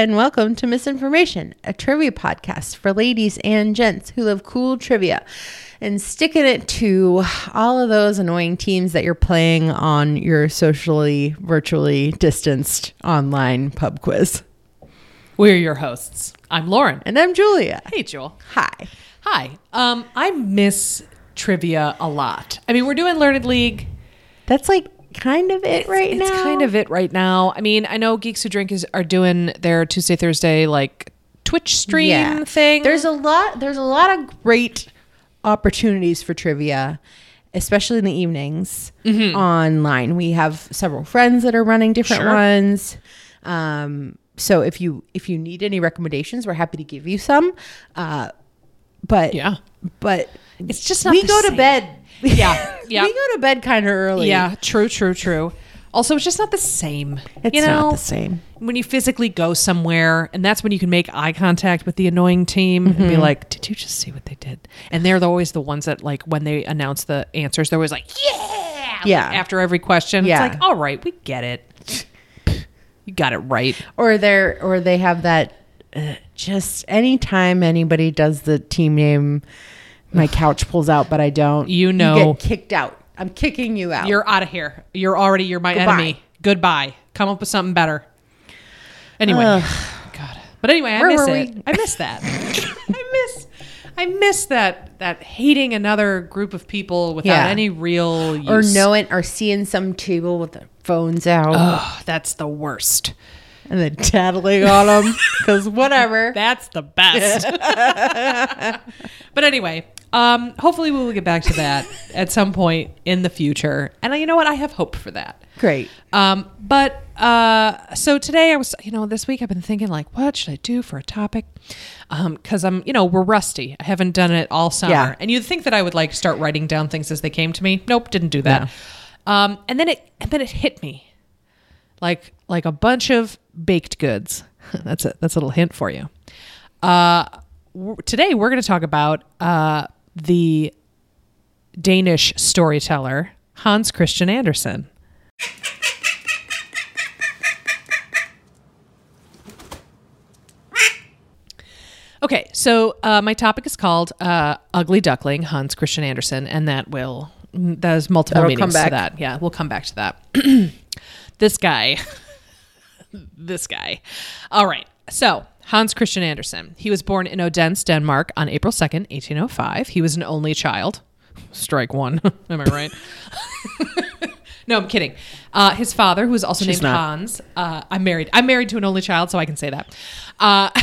and welcome to Misinformation, a trivia podcast for ladies and gents who love cool trivia and sticking it to all of those annoying teams that you're playing on your socially, virtually distanced online pub quiz. We're your hosts. I'm Lauren. And I'm Julia. Hey, Jewel. Hi. Hi. Um, I miss trivia a lot. I mean, we're doing Learned League. That's like kind of it right it's now. kind of it right now. I mean, I know Geeks Who Drink is are doing their Tuesday Thursday like Twitch stream thing. There's a lot. There's a lot of great opportunities for trivia, especially in the evenings online. We have several friends that are running different Sure. ones. Um, so if you if you need any recommendations, we're happy to give you some. Uh, but yeah. but It's just not we go to bed. Yeah, yeah. we go to bed kind of early. Yeah, true, true, true. Also, it's just not the same. it's you know, not the same. when you physically go somewhere and that's when you can make eye contact with the annoying team and Mm-hmm. be like did you just see what they did and they're always the ones that like when they announce the answers they're always like yeah Yeah. Like, after every question Yeah. it's like all right we get it you got it right or they're or they have that uh, just anytime anybody does the team name my couch pulls out but i don't You know. get kicked out i'm kicking you out you're out of here you're already you're my Goodbye. enemy goodbye come up with something better anyway Ugh. god but anyway i Where miss it we? i miss that i miss I miss that that hating another group of people without Yeah. any real use. or knowing or seeing some table with their phones out Ugh, that's the worst. and then tattling on them because whatever That's the best. but anyway, um, hopefully we will get back to that at some point in the future. And you know what? I have hope for that. great Um, but uh, so today I was, you know, this week I've been thinking like, what should I do for a topic? Because I'm, you know, we're rusty. I haven't done it all summer, Yeah. and you'd think that I would like start writing down things as they came to me. Nope, didn't do that. Um, and then it, and then it hit me, like like a bunch of baked goods. that's a that's a little hint for you. Uh, w- today we're going to talk about uh, the Danish storyteller Hans Christian Andersen. Okay, so uh, my topic is called uh, "Ugly Duckling" Hans Christian Andersen, and that will there's multiple That'll come meanings back. to that. Yeah, we'll come back to that. this guy, this guy. All right, so Hans Christian Andersen. He was born in Odense, Denmark, on April second, eighteen oh five. He was an only child. Strike one. Am I right? no, I'm kidding. Uh, his father, who was also She's named not. Hans. Uh, I'm married. I'm married to an only child, so I can say that. Uh,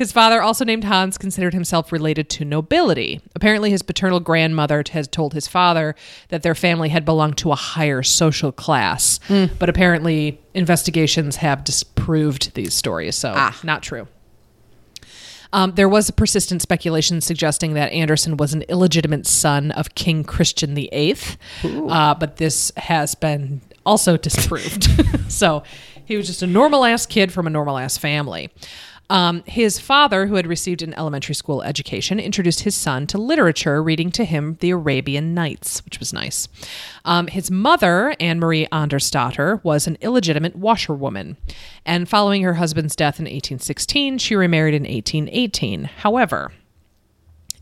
his father, also named Hans, considered himself related to nobility. Apparently, his paternal grandmother has told his father that their family had belonged to a higher social class. But apparently, investigations have disproved these stories, so not true. Um, there was a persistent speculation suggesting that Andersen was an illegitimate son of King Christian VIII, uh, but this has been also disproved. so he was just a normal ass kid from a normal ass family. Um, his father, who had received an elementary school education, introduced his son to literature, reading to him the Arabian Nights, which was nice. Um, his mother, Anne Marie Andersdotter, was an illegitimate washerwoman. And following her husband's death in 1816, she remarried in 1818. However,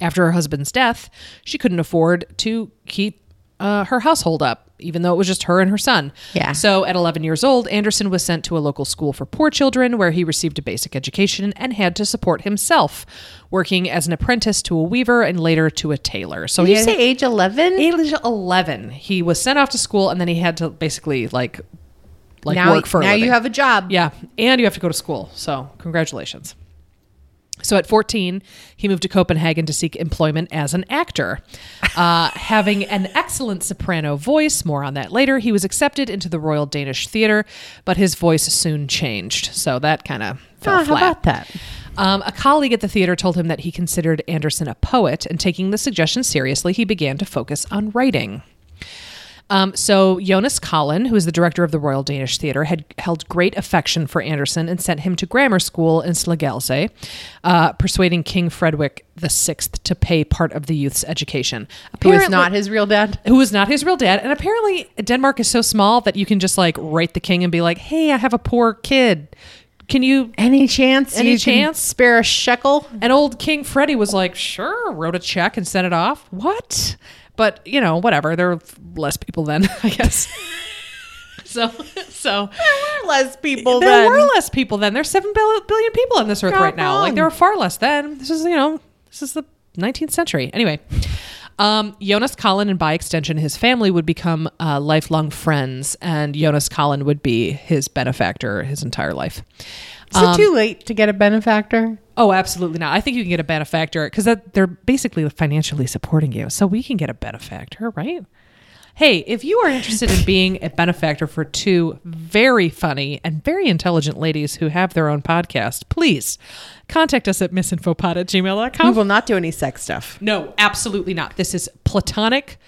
after her husband's death, she couldn't afford to keep uh, her household up, even though it was just her and her son. Yeah. So at 11 years old, Andersen was sent to a local school for poor children where he received a basic education and had to support himself, working as an apprentice to a weaver and later to a tailor. So Did he you say age 11 age 11 he was sent off to school and then he had to basically like like now, work for a now you have a job yeah and you have to go to school so congratulations so at 14 he moved to copenhagen to seek employment as an actor. Uh, having an excellent soprano voice more on that later he was accepted into the royal danish theater but his voice soon changed. So that kind of fell Ah, how about that? Um, a colleague at the theater told him that he considered Andersen a poet, and taking the suggestion seriously, he began to focus on writing. Um, so Jonas Collin, who is the director of the Royal Danish Theatre, had held great affection for Andersen and sent him to grammar school in Slagelse, uh, persuading King Frederick VI to pay part of the youth's education. Who is Apparently- not his real dad? who was not his real dad. And apparently, Denmark is so small that you can just like write the king and be like, "Hey, I have a poor kid. Can you Any chance? Any chance? spare a shekel? And old King Freddie was like, sure, wrote a check and sent it off. What? But, you know, whatever. There were less people then, I guess. so, so there were Less people there then. were less people then. There's seven billion people on this earth Not right now. Like, there were far less then. This is, you know, this is the 19th century. Anyway, um, Jonas Collin and by extension his family would become uh, lifelong friends, and Jonas Collin would be his benefactor his entire life. Is it um, too late to get a benefactor? Oh, absolutely not. I think you can get a benefactor because they're basically financially supporting you. So we can get a benefactor, right? Hey, if you are interested in being a benefactor for two very funny and very intelligent ladies who have their own podcast, please contact us at missinfopod at We will not do any sex stuff. No, absolutely not. This is platonic,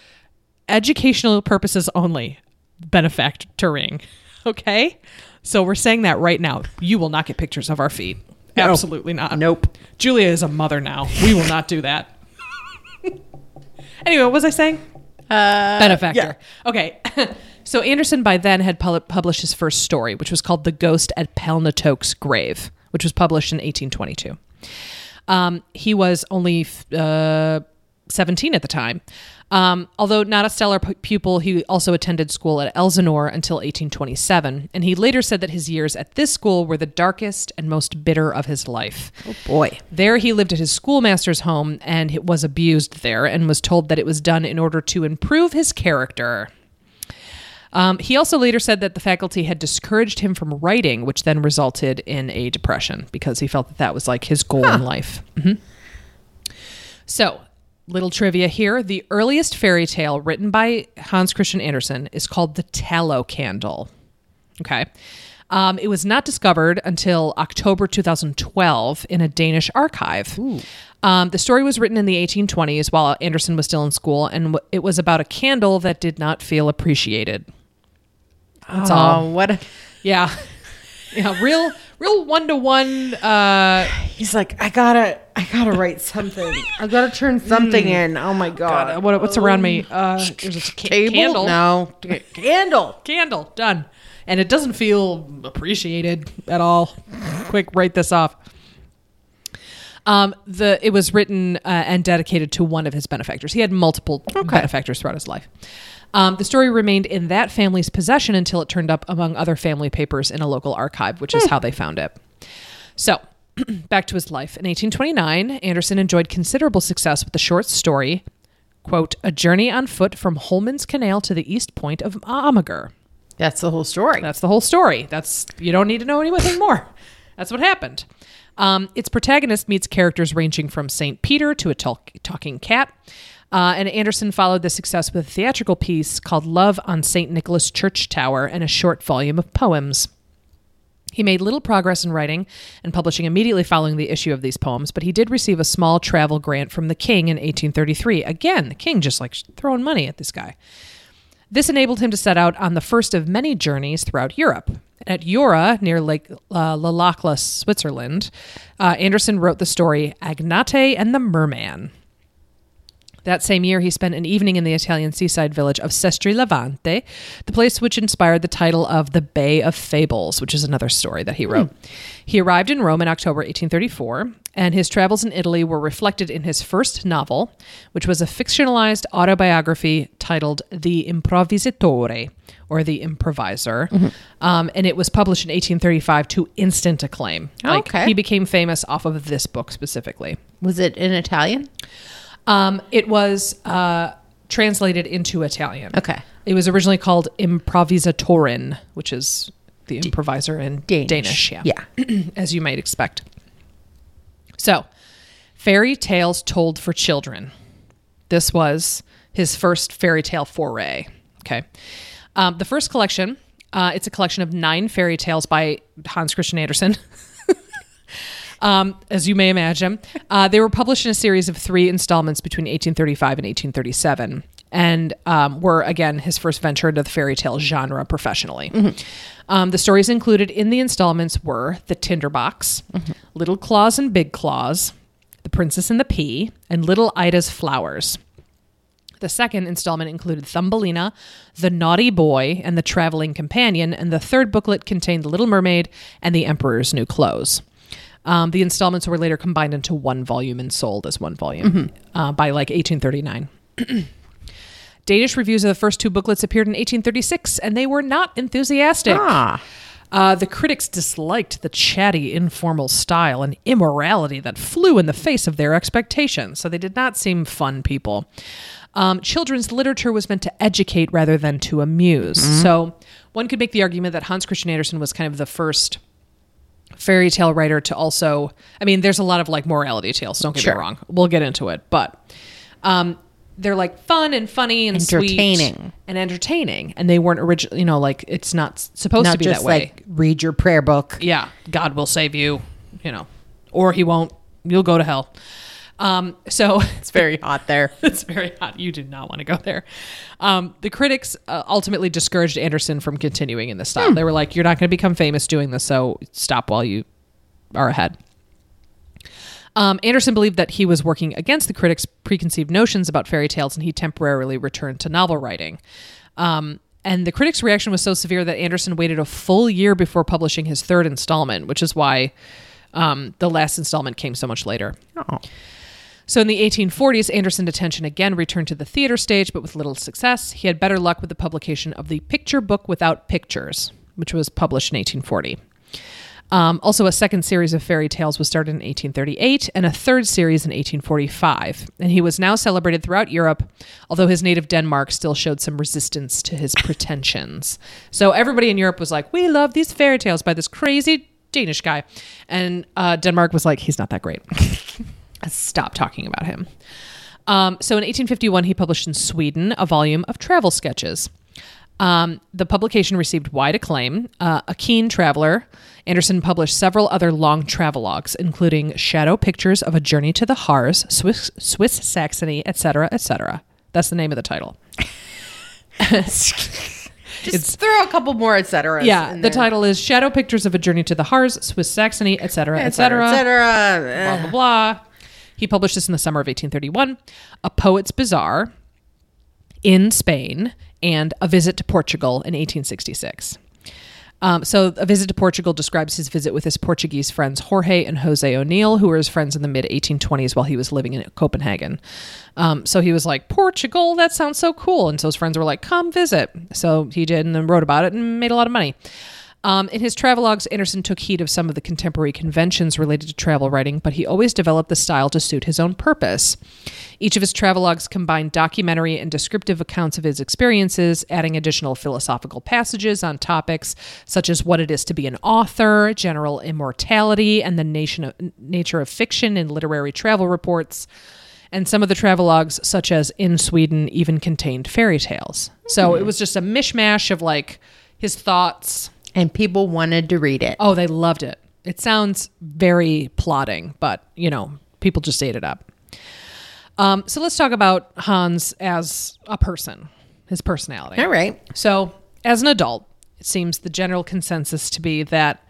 educational purposes only benefactoring. Okay? So we're saying that right now. You will not get pictures of our feet. No. Absolutely not. Nope. Julia is a mother now. We will not do that. anyway, what was I saying? Uh, Benefactor. yeah. Okay. so Andersen by then had pub- published his first story, which was called The Ghost at Palnatoke's Grave, which was published in 1822. Um, he was only uh, 17 at the time. Um, although not a stellar pu- pupil, he also attended school at Elsinore until 1827, and he later said that his years at this school were the darkest and most bitter of his life. Oh boy. There, he lived at his schoolmaster's home and it was abused there and was told that it was done in order to improve his character. Um, he also later said that the faculty had discouraged him from writing, which then resulted in a depression because he felt that that was like his goal in life. Mhm. So, little trivia here the earliest fairy tale written by Hans Christian Andersen is called The Tallow Candle. Okay. Um, it was not discovered until October 2012 in a Danish archive. Um, the story was written in the 1820s while Andersen was still in school, and w- it was about a candle that did not feel appreciated. That's oh, all. what? A, Yeah. Yeah, real, real one to one. Uh, he's like, I gotta, I gotta write something. I gotta turn something in. Oh my god. God, what, what's around me? Uh, there's a ca- candle. No. Candle. Candle done, and it doesn't feel appreciated at all. Quick, write this off. Um, the it was written uh, and dedicated to one of his benefactors. He had multiple benefactors throughout his life. Um, the story remained in that family's possession until it turned up among other family papers in a local archive, which is how they found it. So, back to his life. In 1829, Andersen enjoyed considerable success with the short story, quote, A Journey on Foot from Holmen's Canal to the East Point of Amager. That's the whole story. That's the whole story. That's you don't need to know anything more. That's what happened. Um, its protagonist meets characters ranging from Saint Peter to a talk, talking cat. Uh, and Andersen followed this success with a theatrical piece called Love on St. Nicholas Church Tower and a short volume of poems. He made little progress in writing and publishing immediately following the issue of these poems, but he did receive a small travel grant from the king in 1833. Again, the king just like throwing money at this guy. This enabled him to set out on the first of many journeys throughout Europe. At Jura, near Lake uh, Lalacla, Switzerland, uh, Andersen wrote the story Agnete and the Merman. That same year, he spent an evening in the Italian seaside village of Sestri Levante, the place which inspired the title of The Bay of Fables, which is another story that he wrote. He arrived in Rome in October 1834, and his travels in Italy were reflected in his first novel, which was a fictionalized autobiography titled The Improvvisatore, or The Improviser. Um, and it was published in 1835 to instant acclaim. Like, Okay. he became famous off of this book specifically. Was it in Italian? Um, it was uh, translated into Italian. Okay. It was originally called Improvisatoren, which is the improviser in Danish. yeah. Yeah. as you might expect. So, fairy tales told for children. This was his first fairy tale foray. Okay. Um, the first collection, uh, it's a collection of nine fairy tales by Hans Christian Andersen. Um, as you may imagine, uh, they were published in a series of three installments between 1835 and 1837, and um, were again his first venture into the fairy tale genre professionally. Um, the stories included in the installments were The Tinderbox, Little Claus and Big Claus, The Princess and the Pea, and Little Ida's Flowers. The second installment included Thumbelina, The Naughty Boy, and The Traveling Companion, and the third booklet contained The Little Mermaid and The Emperor's New Clothes. Um, the installments were later combined into one volume and sold as one volume uh, by like 1839. Danish reviews of the first two booklets appeared in 1836, and they were not enthusiastic. Ah. Uh, the critics disliked the chatty, informal style and immorality that flew in the face of their expectations, so they did not seem fun people. Um, children's literature was meant to educate rather than to amuse. So one could make the argument that Hans Christian Andersen was kind of the first fairy tale writer to also. I mean, there's a lot of like morality tales. Don't get Sure. me wrong. We'll get into it, but um, they're like fun and funny and sweet Entertaining. and entertaining, and they weren't original. You know, like it's not supposed to be that way like read your prayer book. yeah, God will save you, you know, or he won't. You'll go to hell. Um, so It's very hot there. it's very hot. You do not want to go there. Um, the critics uh, ultimately discouraged Andersen from continuing in this style. They were like, "You're not going to become famous doing this, so stop while you are ahead." Um, Andersen believed that he was working against the critics' preconceived notions about fairy tales, and he temporarily returned to novel writing. Um, and the critics' reaction was so severe that Andersen waited a full year before publishing his third installment, which is why um, the last installment came so much later. Oh. So in the 1840s, Andersen's attention again returned to the theater stage, but with little success. He had better luck with the publication of the Picture Book Without Pictures, which was published in 1840. Um, also, a second series of fairy tales was started in 1838 and a third series in 1845. And he was now celebrated throughout Europe, although his native Denmark still showed some resistance to his pretensions. So everybody in Europe was like, We love these fairy tales by this crazy Danish guy. And uh, Denmark was like, He's not that great. Stop talking about him. Um, so in 1851, he published in Sweden a volume of travel sketches. Um, the publication received wide acclaim. Uh, a keen traveler, Andersen published several other long travelogues, including Shadow Pictures of a Journey to the Harz, Swiss, Swiss Saxony, etc., etc. That's the name of the title. Just throw a couple more et cetera. Yeah, the title is Shadow Pictures of a Journey to the Harz, Swiss Saxony, etc., et cetera, et etc. blah blah blah. He published this in the summer of 1831, A Poet's Bazaar in Spain, and A Visit to Portugal in 1866. Um, so, A Visit to Portugal describes his visit with his Portuguese friends Jorge and Jose O'Neill, who were his friends in the mid 1820s while he was living in Copenhagen. Um, so he was like, Portugal, that sounds so cool. And so his friends were like, come visit. So he did and then wrote about it and made a lot of money. Um, in his travelogues, Andersen took heed of some of the contemporary conventions related to travel writing, but he always developed the style to suit his own purpose. Each of his travelogues combined documentary and descriptive accounts of his experiences, adding additional philosophical passages on topics such as what it is to be an author, general immortality, and the nation of, nature of fiction in literary travel reports. And some of the travelogues, such as In Sweden, even contained fairy tales. So it was just a mishmash of like his thoughts. And people wanted to read it. Oh, they loved it. It sounds very plotting, but you know, people just ate it up. Um, so let's talk about Hans as a person, his personality. All right. So, as an adult, it seems the general consensus to be that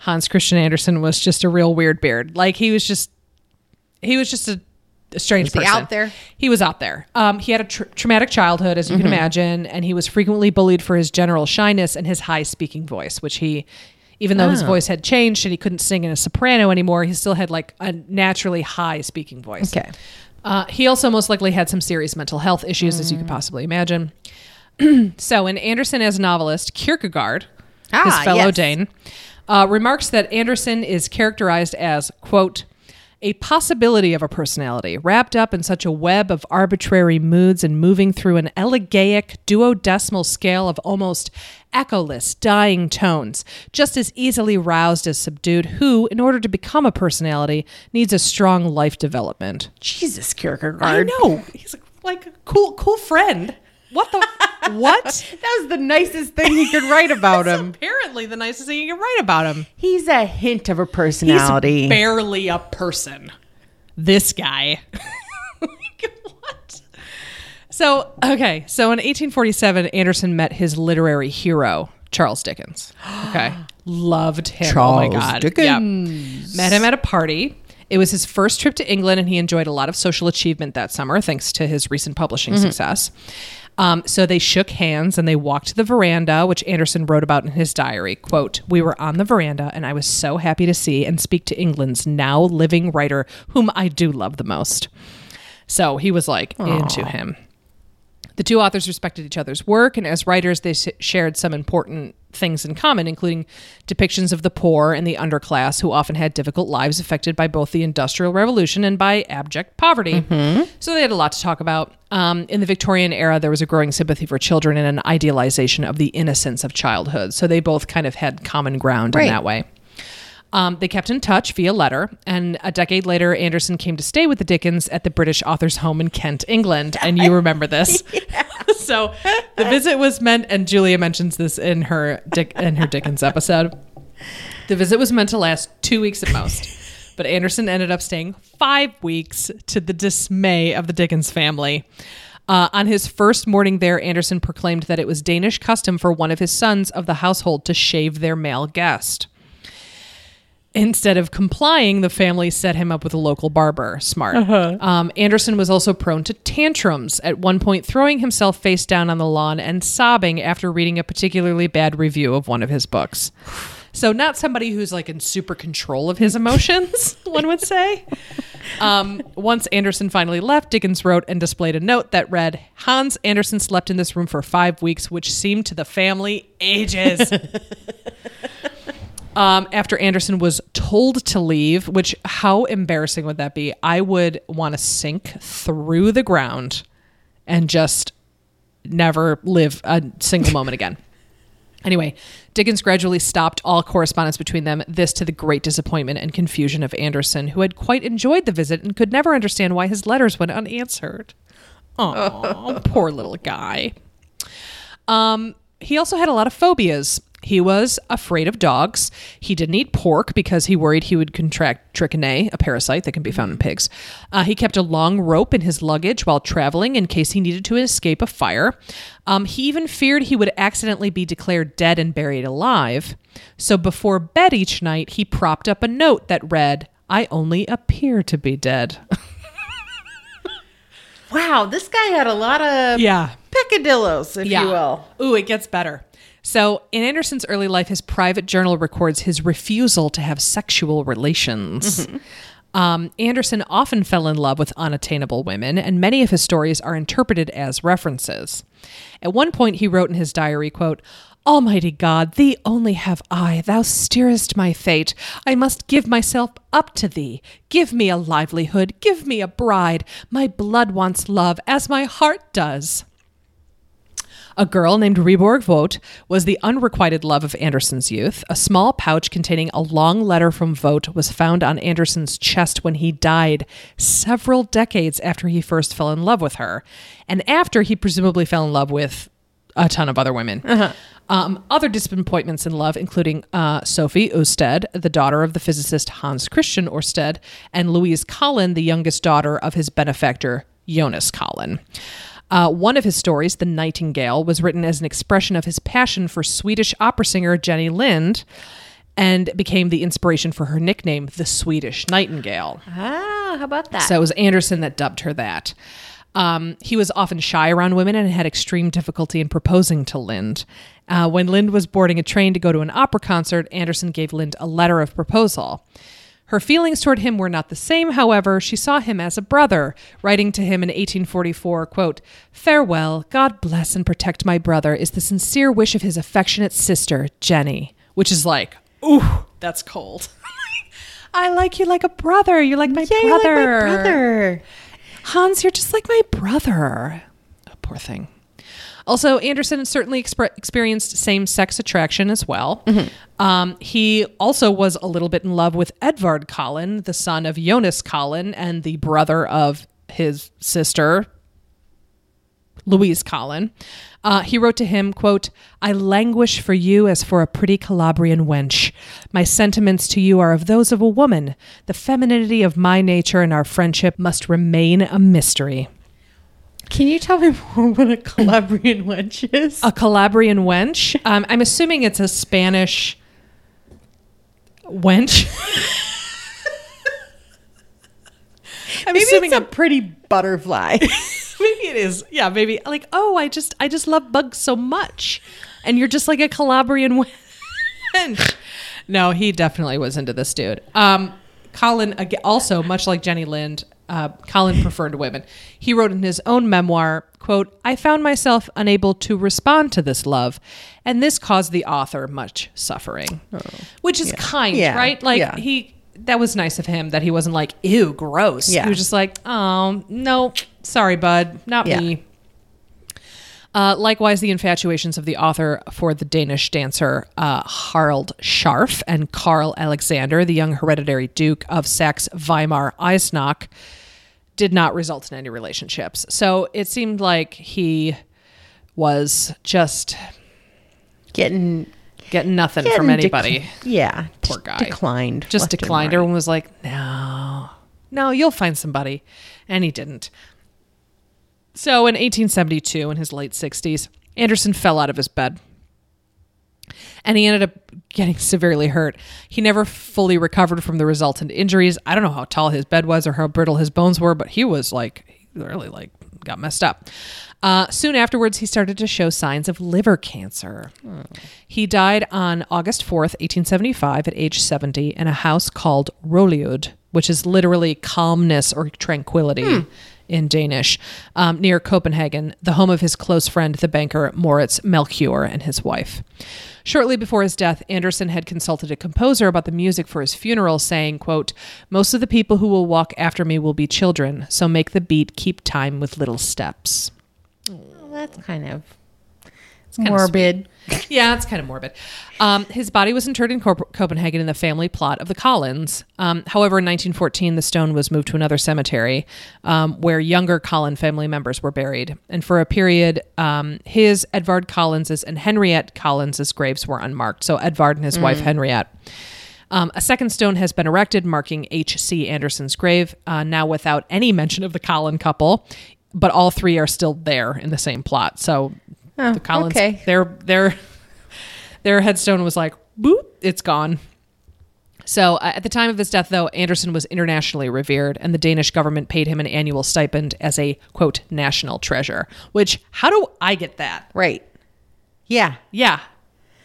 Hans Christian Andersen was just a real weird beard. Like he was just, he was just a, a strange person. out there? He was out there. Um, he had a tr- traumatic childhood, as you can imagine, and he was frequently bullied for his general shyness and his high speaking voice, which he. Even though his Oh. voice had changed and he couldn't sing in a soprano anymore, he still had like a naturally high speaking voice. Okay. Uh, he also most likely had some serious mental health issues, as you could possibly imagine. so, in Andersen as a novelist, Kierkegaard, his Ah, fellow yes. Dane, uh, remarks that Andersen is characterized as, quote, a possibility of a personality wrapped up in such a web of arbitrary moods and moving through an elegaic duodecimal scale of almost echoless, dying tones, just as easily roused as subdued, who, in order to become a personality, needs a strong life development. Jesus, Kierkegaard. I know. He's like, like a cool, cool friend. What the? what? That was the nicest thing he could write about him. Apparently, the nicest thing you can write about him. He's a hint of a He's personality. barely a person. This guy. Like, what? So, okay. So in 1847, Andersen met his literary hero, Charles Dickens. Okay. Loved him. oh my Charles God. Dickens. Yep. Met him at a party. It was his first trip to England, and he enjoyed a lot of social achievement that summer, thanks to his recent publishing mm-hmm. success. Um, so they shook hands and they walked to the veranda, which Andersen wrote about in his diary. Quote, We were on the veranda, and I was so happy to see and speak to England's now living writer, whom I do love the most. So he was like into him. The two authors respected each other's work, and as writers, they shared some important things in common, including depictions of the poor and the underclass who often had difficult lives affected by both the Industrial Revolution and by abject poverty. So they had a lot to talk about. Um, in the Victorian era, there was a growing sympathy for children and an idealization of the innocence of childhood. So they both kind of had common ground Right. in that way. Um, they kept in touch via letter, and a decade later, Andersen came to stay with the Dickens at the British author's home in Kent, England. And you remember this. so the visit was meant, and Julia mentions this in her Dick in her Dickens episode. The visit was meant to last two weeks at most, but Andersen ended up staying five weeks to the dismay of the Dickens family. Uh, on his first morning there, Andersen proclaimed that it was Danish custom for one of his sons of the household to shave their male guest. Instead of complying, the family set him up with a local barber. Smart. Um, Andersen was also prone to tantrums, at one point throwing himself face down on the lawn and sobbing after reading a particularly bad review of one of his books. So, not somebody who's like in super control of his emotions, one would say. Um, once Andersen finally left, Dickens wrote and displayed a note that read Hans Andersen slept in this room for five weeks, which seemed to the family ages. Um, after Andersen was told to leave, which how embarrassing would that be? I would want to sink through the ground and just never live a single moment again. Anyway, Dickens gradually stopped all correspondence between them, this to the great disappointment and confusion of Andersen, who had quite enjoyed the visit and could never understand why his letters went unanswered. Oh, poor little guy. Um, he also had a lot of phobias. He was afraid of dogs. He didn't eat pork because he worried he would contract trichinae, a parasite that can be found in pigs. Uh, he kept a long rope in his luggage while traveling in case he needed to escape a fire. Um, he even feared he would accidentally be declared dead and buried alive. So before bed each night, he propped up a note that read, I only appear to be dead. Wow, this guy had a lot of yeah. peccadillos, if you will. Ooh, it gets better. So, in Andersen's early life, his private journal records his refusal to have sexual relations. Um, Andersen often fell in love with unattainable women, and many of his stories are interpreted as references. At one point, he wrote in his diary, quote, Almighty God, thee only have I, thou steerest my fate. I must give myself up to thee. Give me a livelihood, give me a bride. My blood wants love, as my heart does. A girl named Riborg Voigt was the unrequited love of Andersen's youth. A small pouch containing a long letter from Voigt was found on Andersen's chest when he died, several decades after he first fell in love with her, and after he presumably fell in love with a ton of other women. Um, other disappointments in love, including uh, Sophie Oersted, the daughter of the physicist Hans Christian Oersted, and Louise Collin, the youngest daughter of his benefactor Jonas Collin. Uh, one of his stories, The Nightingale, was written as an expression of his passion for Swedish opera singer Jenny Lind and became the inspiration for her nickname, the Swedish Nightingale. Ah, how about that? So it was Andersen that dubbed her that. Um, he was often shy around women and had extreme difficulty in proposing to Lind. Uh, when Lind was boarding a train to go to an opera concert, Andersen gave Lind a letter of proposal. Her feelings toward him were not the same, however. She saw him as a brother, writing to him in 1844, quote, Farewell, God bless and protect my brother is the sincere wish of his affectionate sister, Jenny. Which is like, ooh, that's cold. I like you like a brother. You're like my yeah, you're like brother. my brother. Hans, you're just like my brother. Oh, poor thing. Also, Andersen certainly experienced same sex attraction as well. Um, he also was a little bit in love with Edvard Collin, the son of Jonas Collin and the brother of his sister, Louise Collin. Uh, he wrote to him, quote, I languish for you as for a pretty Calabrian wench. My sentiments to you are of those of a woman. The femininity of my nature and our friendship must remain a mystery. Can you tell me more what a Calabrian wench is? A Calabrian wench? Um, I'm assuming it's a Spanish wench. I'm maybe assuming it's a pretty butterfly. maybe it is. Yeah, maybe like oh, I just I just love bugs so much, and you're just like a Calabrian wench. no, he definitely was into this dude. Um, Collin also much like Jenny Lind. Uh, Collin preferred women. He wrote in his own memoir, "quote I found myself unable to respond to this love, and this caused the author much suffering." Which is kind, Oh, Yeah, right? Like yeah. he that was nice of him that he wasn't like ew gross Yeah. he was just like oh no sorry bud not Yeah. me uh, likewise, the infatuations of the author for the Danish dancer uh, Harald Scharff and Karl Alexander, the young hereditary Duke of Saxe Weimar Eisenach, did not result in any relationships. So it seemed like he was just getting getting nothing getting from dec- anybody. yeah, Poor guy. Declined. just declined. right. Everyone was like, no, no, you'll find somebody. And he didn't. So in 1872, in his late 60s, Andersen fell out of his bed. And he ended up getting severely hurt. He never fully recovered from the resultant injuries. I don't know how tall his bed was or how brittle his bones were, but he was like, he really like got messed up. Uh, soon afterwards, he started to show signs of liver cancer. He died on August 4th, 1875, at age 70, in a house called Rolighed, which is literally calmness or tranquility in Danish, um, near Copenhagen, the home of his close friend, the banker Moritz Melchior, and his wife. Shortly before his death, Andersen had consulted a composer about the music for his funeral, saying, quote, Most of the people who will walk after me will be children, so make the beat keep time with little steps. Well, that's kind of morbid. yeah, it's kind of morbid. Um, his body was interred in Cop- Copenhagen in the family plot of the Collins. Um, however, in 1914, the stone was moved to another cemetery um, where younger Collin family members were buried. And for a period, um, his, Edvard Collins's, and Henriette Collins's graves were unmarked. So Edvard and his wife, Henriette. Um, a second stone has been erected marking H.C. Andersen's grave, uh, now without any mention of the Collin couple, but all three are still there in the same plot. So Oh, the Collins, okay. their their their headstone was like boop, it's gone. So uh, at the time of his death, though, Andersen was internationally revered, and the Danish government paid him an annual stipend as a quote national treasure. Which how do I get that? Right. Yeah. Yeah.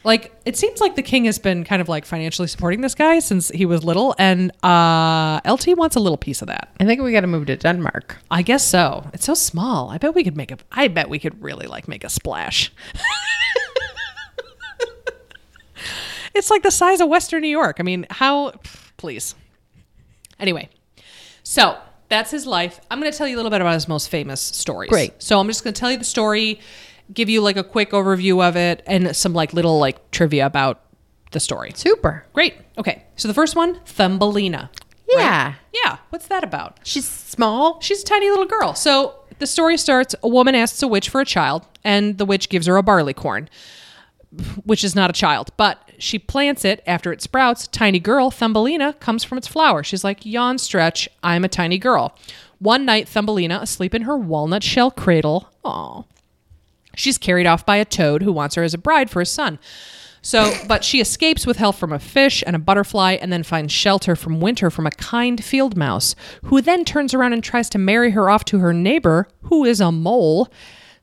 Like it seems like the king has been kind of like financially supporting this guy since he was little, and uh, LT wants a little piece of that. I think we got to move to Denmark. I guess so. It's so small. I bet we could make a. I bet we could really like make a splash. it's like the size of Western New York. I mean, how? Please. Anyway, so that's his life. I'm going to tell you a little bit about his most famous stories. Great. So I'm just going to tell you the story, give you like a quick overview of it, and some like little like trivia about the story. Super. Great. Okay. So the first one, Thumbelina. Yeah. Yeah. What's that about? She's small. She's a tiny little girl. So the story starts a woman asks a witch for a child, and the witch gives her a barley corn, which is not a child, but she plants it after it sprouts. Tiny girl, Thumbelina, comes from its flower. She's like, Yawn, stretch, I'm a tiny girl. One night, Thumbelina, asleep in her walnut shell cradle, aw, she's carried off by a toad who wants her as a bride for his son. So, but she escapes with help from a fish and a butterfly and then finds shelter from winter from a kind field mouse, who then turns around and tries to marry her off to her neighbor, who is a mole.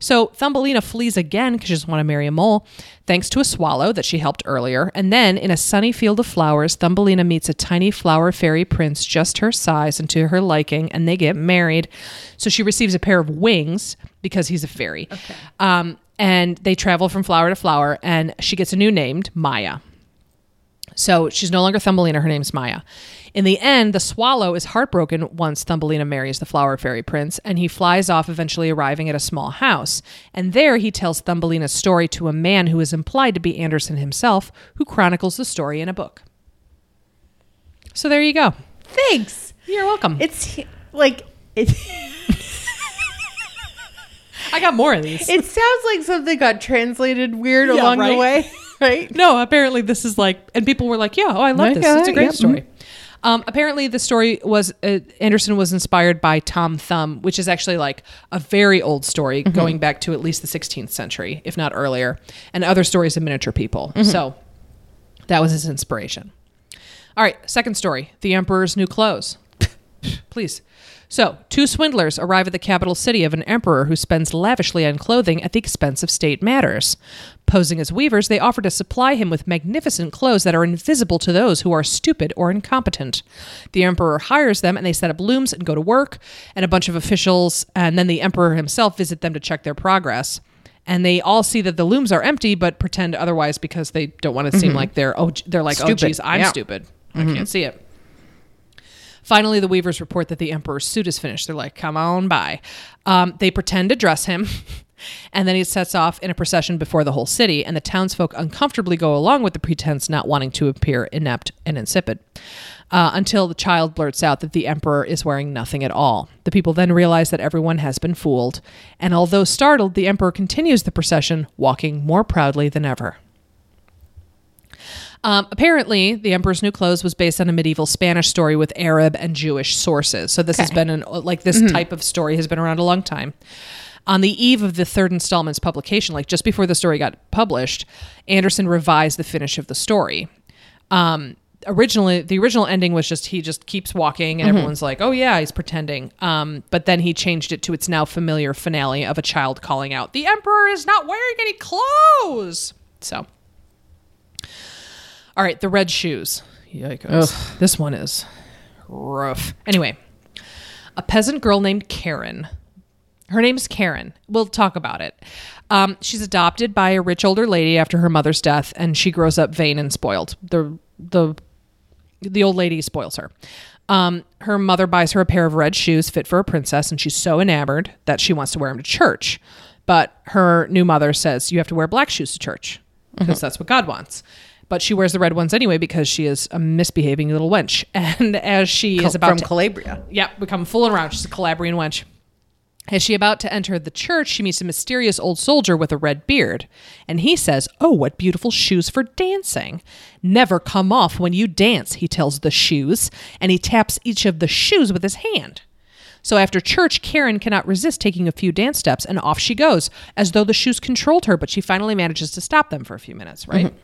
So Thumbelina flees again because she doesn't want to marry a mole, thanks to a swallow that she helped earlier. And then, in a sunny field of flowers, Thumbelina meets a tiny flower fairy prince just her size and to her liking, and they get married. So she receives a pair of wings because he's a fairy. Um, and they travel from flower to flower, and she gets a new name, Maya. So she's no longer Thumbelina. Her name's Maya. In the end, the swallow is heartbroken once Thumbelina marries the flower fairy prince, and he flies off, eventually arriving at a small house. And there he tells Thumbelina's story to a man who is implied to be Andersen himself, who chronicles the story in a book. So there you go. Thanks. You're welcome. It's like it. I got more of these. It sounds like something got translated weird Yeah, along the way, right? No, apparently this is like, and people were like, "Yeah, oh, I love this. It's a great yep. story." Um, apparently, the story was uh, Andersen was inspired by Tom Thumb, which is actually like a very old story going back to at least the 16th century, if not earlier, and other stories of miniature people. So that was his inspiration. All right, second story: The Emperor's New Clothes. Please. So, two swindlers arrive at the capital city of an emperor who spends lavishly on clothing at the expense of state matters. Posing as weavers, they offer to supply him with magnificent clothes that are invisible to those who are stupid or incompetent. The emperor hires them and they set up looms and go to work, and a bunch of officials and then the emperor himself visit them to check their progress. And they all see that the looms are empty, but pretend otherwise because they don't want to seem mm-hmm. like they're oh they're like oh geez I'm Yeah. stupid I mm-hmm. can't see it. Finally, the weavers report that the emperor's suit is finished. They're like, come on by. Um, they pretend to dress him, and then he sets off in a procession before the whole city, and the townsfolk uncomfortably go along with the pretense, not wanting to appear inept and insipid. Uh, until the child blurts out that the emperor is wearing nothing at all. The people then realize that everyone has been fooled, and although startled, the emperor continues the procession, walking more proudly than ever. Um, apparently, the Emperor's New Clothes was based on a medieval Spanish story with Arab and Jewish sources. So this has been an like this type of story has been around a long time. On the eve of the third installment's publication, like just before the story got published, Andersen revised the finish of the story. Um, originally, the original ending was just he just keeps walking, and everyone's like, "Oh yeah, he's pretending." Um, but then he changed it to its now familiar finale of a child calling out, "The Emperor is not wearing any clothes." So. All right, the red shoes. Yikes. This one is rough. Anyway, a peasant girl named Karen. Her name is Karen. We'll talk about it. Um, she's adopted by a rich older lady after her mother's death, and she grows up vain and spoiled. The the the old lady spoils her. Um, her mother buys her a pair of red shoes fit for a princess, and she's so enamored that she wants to wear them to church. But her new mother says you have to wear black shoes to church because that's what God wants. But she wears the red ones anyway because she is a misbehaving little wench. And as she is about from to Calabria. yeah, become full and round. She's a Calabrian wench. As she about to enter the church, she meets a mysterious old soldier with a red beard. And he says, Oh, what beautiful shoes for dancing. Never come off when you dance, he tells the shoes, and he taps each of the shoes with his hand. So after church, Karen cannot resist taking a few dance steps, and off she goes, as though the shoes controlled her, but she finally manages to stop them for a few minutes, right? Mm-hmm.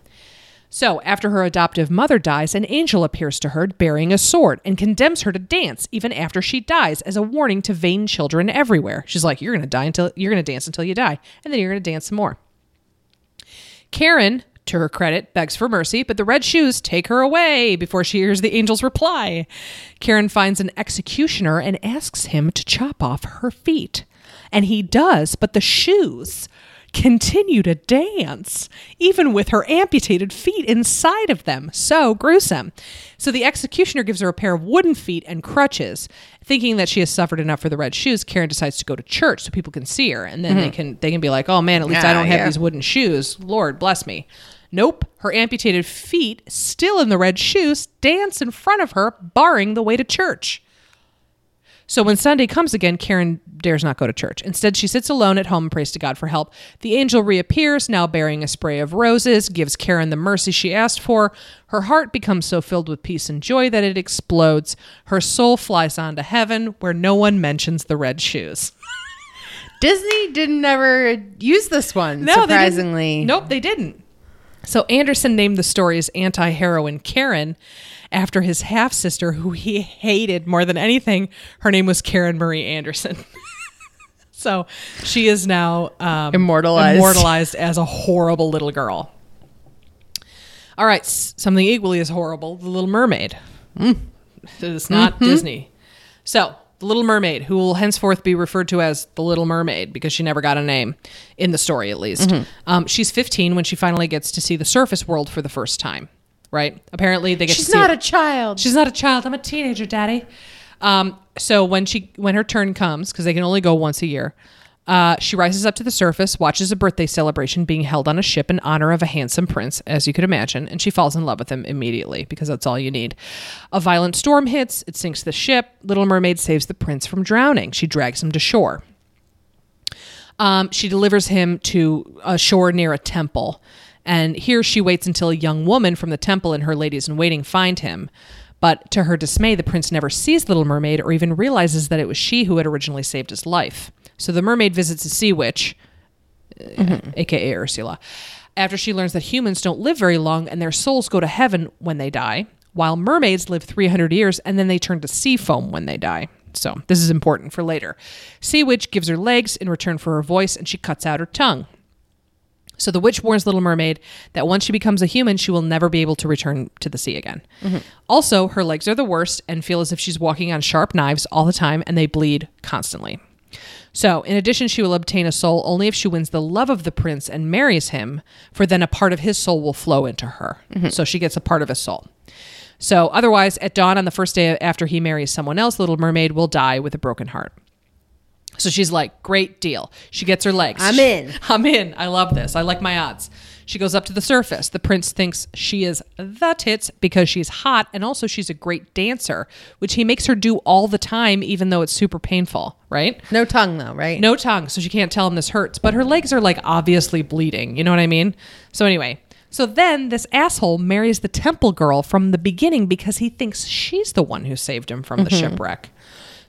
So, after her adoptive mother dies, an angel appears to her bearing a sword and condemns her to dance even after she dies as a warning to vain children everywhere. She's like, You're going to die until you're going to dance until you die, and then you're going to dance some more. Karen, to her credit, begs for mercy, but the red shoes take her away before she hears the angel's reply. Karen finds an executioner and asks him to chop off her feet. And he does, but the shoes continue to dance, even with her amputated feet inside of them. So gruesome. So the executioner gives her a pair of wooden feet and crutches. Thinking that she has suffered enough for the red shoes, Karen decides to go to church so people can see her, and then they mm-hmm. can they can be like, "Oh man, at least I don't have yeah. these wooden shoes. Lord bless me." Nope, her amputated feet, still in the red shoes, dance in front of her, barring the way to church. So when Sunday comes again, Karen dares not go to church. Instead, she sits alone at home and prays to God for help. The angel reappears, now bearing a spray of roses, gives Karen the mercy she asked for. Her heart becomes so filled with peace and joy that it explodes. Her soul flies on to heaven, where no one mentions the red shoes. Disney didn't ever use this one, no, surprisingly. Nope, they didn't. So Andersen named the story as anti heroine Karen after his half sister, who he hated more than anything. Her name was Karen Marie Andersen. so she is now um, Immortalized. immortalized as a horrible little girl. All right, something equally as horrible The Little Mermaid. It's not Disney. So, The Little Mermaid, who will henceforth be referred to as The Little Mermaid because she never got a name in the story, at least. Um, she's 15 when she finally gets to see the surface world for the first time, right? Apparently, they get She's not it- a child. She's not a child. I'm a teenager, daddy. Um, so when she when her turn comes, because they can only go once a year, uh, she rises up to the surface, watches a birthday celebration being held on a ship in honor of a handsome prince, as you could imagine, and she falls in love with him immediately because that's all you need. A violent storm hits, it sinks the ship. Little Mermaid saves the prince from drowning. She drags him to shore. Um, she delivers him to a shore near a temple. And here she waits until a young woman from the temple and her ladies in waiting find him. But to her dismay, the prince never sees Little Mermaid or even realizes that it was she who had originally saved his life. So the mermaid visits a sea witch, uh, aka Ursula, after she learns that humans don't live very long and their souls go to heaven when they die, while mermaids live 300 years and then they turn to sea foam when they die. So this is important for later. Sea Witch gives her legs in return for her voice, and she cuts out her tongue. So the witch warns Little Mermaid that once she becomes a human, she will never be able to return to the sea again. Also, her legs are the worst and feel as if she's walking on sharp knives all the time and they bleed constantly. So, in addition, she will obtain a soul only if she wins the love of the prince and marries him, for then a part of his soul will flow into her. So she gets a part of his soul. So, otherwise, at dawn on the first day after he marries someone else, Little Mermaid will die with a broken heart. So she's like, great deal. She gets her legs. I'm in. I'm in. I love this. I like my odds. She goes up to the surface. The prince thinks she is the tits because she's hot and also she's a great dancer, which he makes her do all the time, even though it's super painful, right? No tongue though, right? No tongue, so she can't tell him this hurts. But her legs are like obviously bleeding. You know what I mean? So anyway, so then this asshole marries the temple girl from the beginning because he thinks she's the one who saved him from the mm-hmm. shipwreck.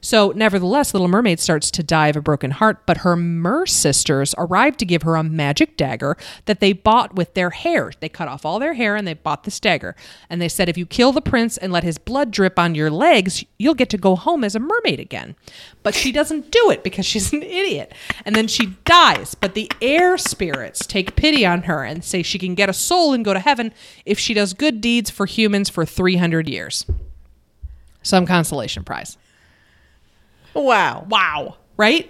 So, nevertheless, Little Mermaid starts to die of a broken heart, but her mer sisters arrive to give her a magic dagger that they bought with their hair. They cut off all their hair and they bought this dagger. And they said, if you kill the prince and let his blood drip on your legs, you'll get to go home as a mermaid again. But she doesn't do it because she's an idiot. And then she dies. But the air spirits take pity on her and say she can get a soul and go to heaven if she does good deeds for humans for 300 years. Some consolation prize. Wow. Wow. Right?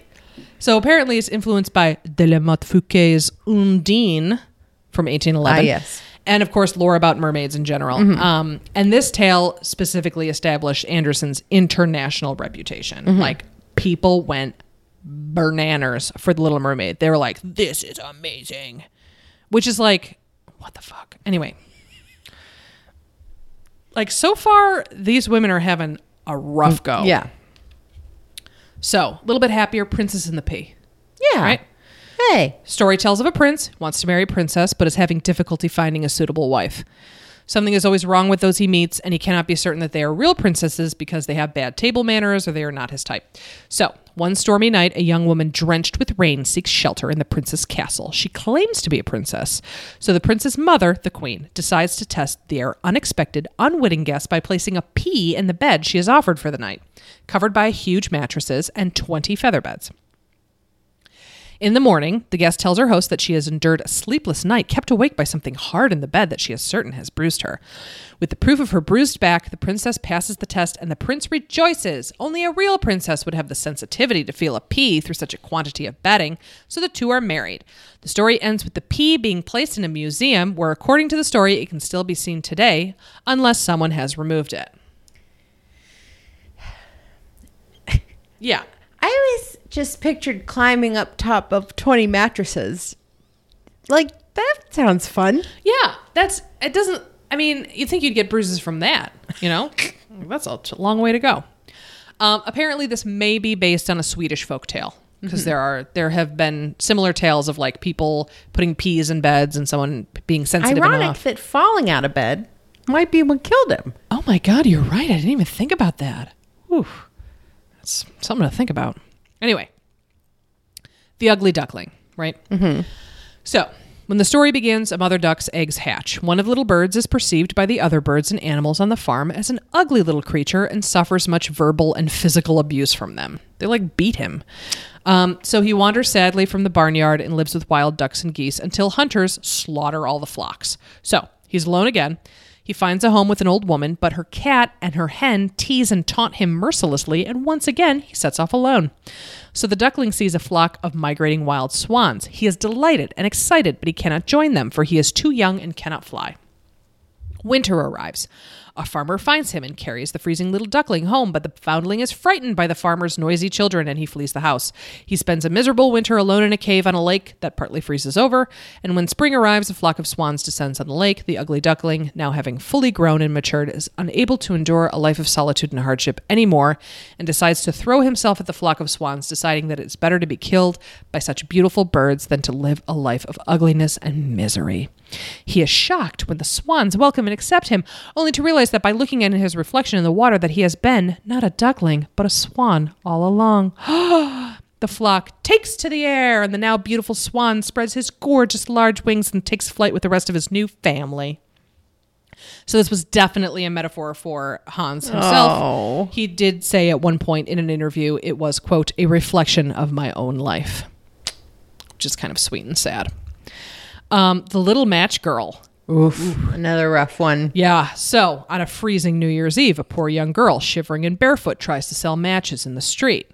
So apparently it's influenced by de la Motte Fouqué's Undine from 1811. Ah, yes. And of course, lore about mermaids in general. Um, and this tale specifically established Andersen's international reputation. Like, people went bananas for The Little Mermaid. They were like, this is amazing. Which is like, what the fuck? Anyway. Like, so far, these women are having a rough go. Yeah. So, a little bit happier, Princess in the Pea. Yeah. Right? Hey. Story tells of a prince wants to marry a princess but is having difficulty finding a suitable wife. Something is always wrong with those he meets, and he cannot be certain that they are real princesses because they have bad table manners or they are not his type. So, one stormy night, a young woman drenched with rain seeks shelter in the prince's castle. She claims to be a princess. So, the prince's mother, the queen, decides to test their unexpected, unwitting guest by placing a pea in the bed she has offered for the night, covered by huge mattresses and 20 feather beds. In the morning, the guest tells her host that she has endured a sleepless night, kept awake by something hard in the bed that she is certain has bruised her. With the proof of her bruised back, the princess passes the test and the prince rejoices. Only a real princess would have the sensitivity to feel a pea through such a quantity of bedding, so the two are married. The story ends with the pea being placed in a museum where, according to the story, it can still be seen today unless someone has removed it. Yeah. I always just pictured climbing up top of 20 mattresses. Like, that sounds fun. Yeah, that's it. Doesn't I mean you'd think you'd get bruises from that? You know, that's a long way to go. Um, apparently, this may be based on a Swedish folk tale because there are there have been similar tales of like people putting peas in beds and someone being sensitive. Ironic enough. that falling out of bed might be what killed him. Oh my God, you're right. I didn't even think about that. Whew. That's something to think about. Anyway, the ugly duckling, right? Mm-hmm. So, when the story begins, a mother duck's eggs hatch. One of the little birds is perceived by the other birds and animals on the farm as an ugly little creature and suffers much verbal and physical abuse from them. They like beat him. Um, so he wanders sadly from the barnyard and lives with wild ducks and geese until hunters slaughter all the flocks. So he's alone again. He finds a home with an old woman, but her cat and her hen tease and taunt him mercilessly, and once again he sets off alone. So the duckling sees a flock of migrating wild swans. He is delighted and excited, but he cannot join them, for he is too young and cannot fly. Winter arrives. A farmer finds him and carries the freezing little duckling home, but the foundling is frightened by the farmer's noisy children and he flees the house. He spends a miserable winter alone in a cave on a lake that partly freezes over, and when spring arrives, a flock of swans descends on the lake. The ugly duckling, now having fully grown and matured, is unable to endure a life of solitude and hardship anymore and decides to throw himself at the flock of swans, deciding that it's better to be killed by such beautiful birds than to live a life of ugliness and misery. He is shocked when the swans welcome and accept him, only to realize that by looking at his reflection in the water that he has been not a duckling, but a swan all along. the flock takes to the air, and the now beautiful swan spreads his gorgeous large wings and takes flight with the rest of his new family. So this was definitely a metaphor for Hans himself. Oh. He did say at one point in an interview it was quote a reflection of my own life, which is kind of sweet and sad. Um, the little match girl. Oof. Another rough one. Yeah. So on a freezing New Year's Eve, a poor young girl, shivering and barefoot, tries to sell matches in the street.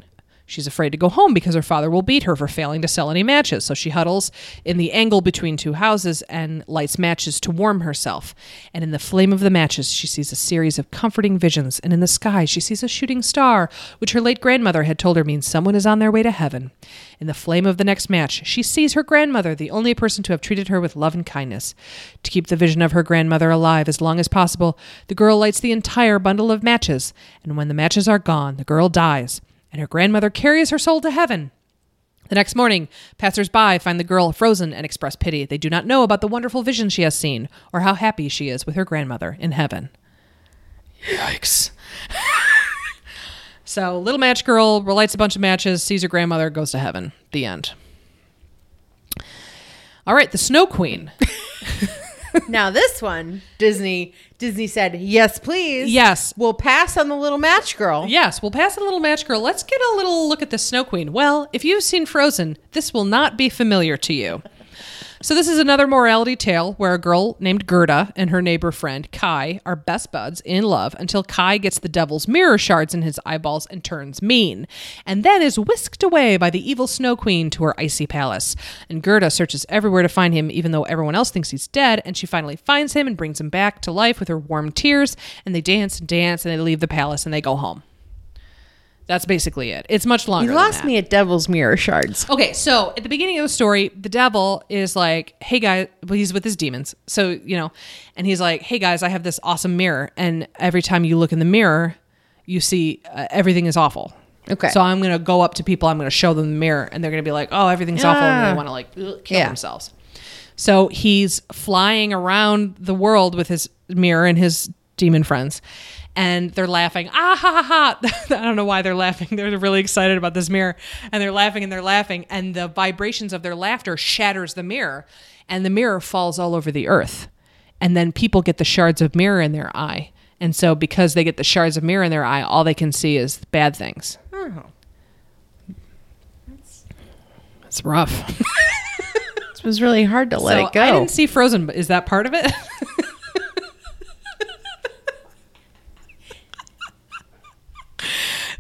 She's afraid to go home because her father will beat her for failing to sell any matches, so she huddles in the angle between two houses and lights matches to warm herself. And in the flame of the matches, she sees a series of comforting visions, and in the sky, she sees a shooting star, which her late grandmother had told her means someone is on their way to heaven. In the flame of the next match, she sees her grandmother, the only person to have treated her with love and kindness. To keep the vision of her grandmother alive as long as possible, the girl lights the entire bundle of matches, and when the matches are gone, the girl dies and her grandmother carries her soul to heaven. The next morning, passers-by find the girl frozen and express pity. They do not know about the wonderful vision she has seen or how happy she is with her grandmother in heaven. Yikes. so, little match girl relights a bunch of matches, sees her grandmother, goes to heaven. The end. All right, the Snow Queen. now this one, Disney Disney said, "Yes, please. Yes. We'll pass on the little match girl." Yes, we'll pass on the little match girl. Let's get a little look at the Snow Queen. Well, if you've seen Frozen, this will not be familiar to you. So this is another morality tale where a girl named Gerda and her neighbor friend Kai are best buds in love until Kai gets the devil's mirror shards in his eyeballs and turns mean, and then is whisked away by the evil Snow Queen to her icy palace. And Gerda searches everywhere to find him even though everyone else thinks he's dead, and she finally finds him and brings him back to life with her warm tears, and they dance and dance and they leave the palace and they go home. That's basically it. It's much longer. You lost me at Devil's Mirror Shards. Okay, so at the beginning of the story, the devil is like, "Hey guys," well, he's with his demons, so you know, and he's like, "Hey guys, I have this awesome mirror, and every time you look in the mirror, you see uh, everything is awful." Okay. So I'm gonna go up to people, I'm gonna show them the mirror, and they're gonna be like, "Oh, everything's awful," and Ah. they want to like ugh, kill Yeah. themselves. So he's flying around the world with his mirror and his demon friends. And they're laughing. Ah ha ha ha. I don't know why they're laughing. They're really excited about this mirror. And they're laughing and they're laughing. And the vibrations of their laughter shatters the mirror. And the mirror falls all over the earth. And then people get the shards of mirror in their eye. And so because they get the shards of mirror in their eye, all they can see is bad things. It's rough. It was really hard to let so it go. I didn't see Frozen, but is that part of it?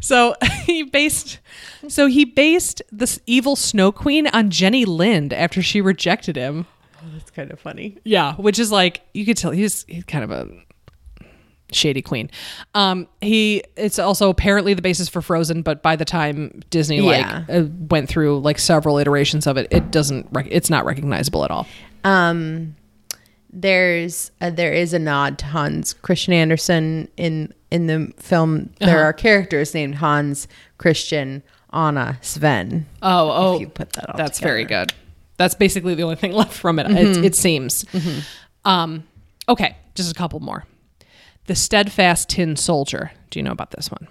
so he based so he based this evil snow queen on Jenny Lind after she rejected him. Oh, That's kind of funny. Yeah, which is like you could tell he's he's kind of a shady queen. Um, he it's also apparently the basis for Frozen, but by the time Disney Yeah. like uh, went through like several iterations of it, it doesn't rec- it's not recognizable at all. Um, there's uh, there is a nod to Hans Christian Andersen in in the film. There Uh-huh. are characters named Hans, Christian, Anna, Sven. Oh, oh, you put that all that's together. very good. That's basically the only thing left from it. It, it seems. Um, okay, just a couple more. The steadfast tin soldier. Do you know about this one?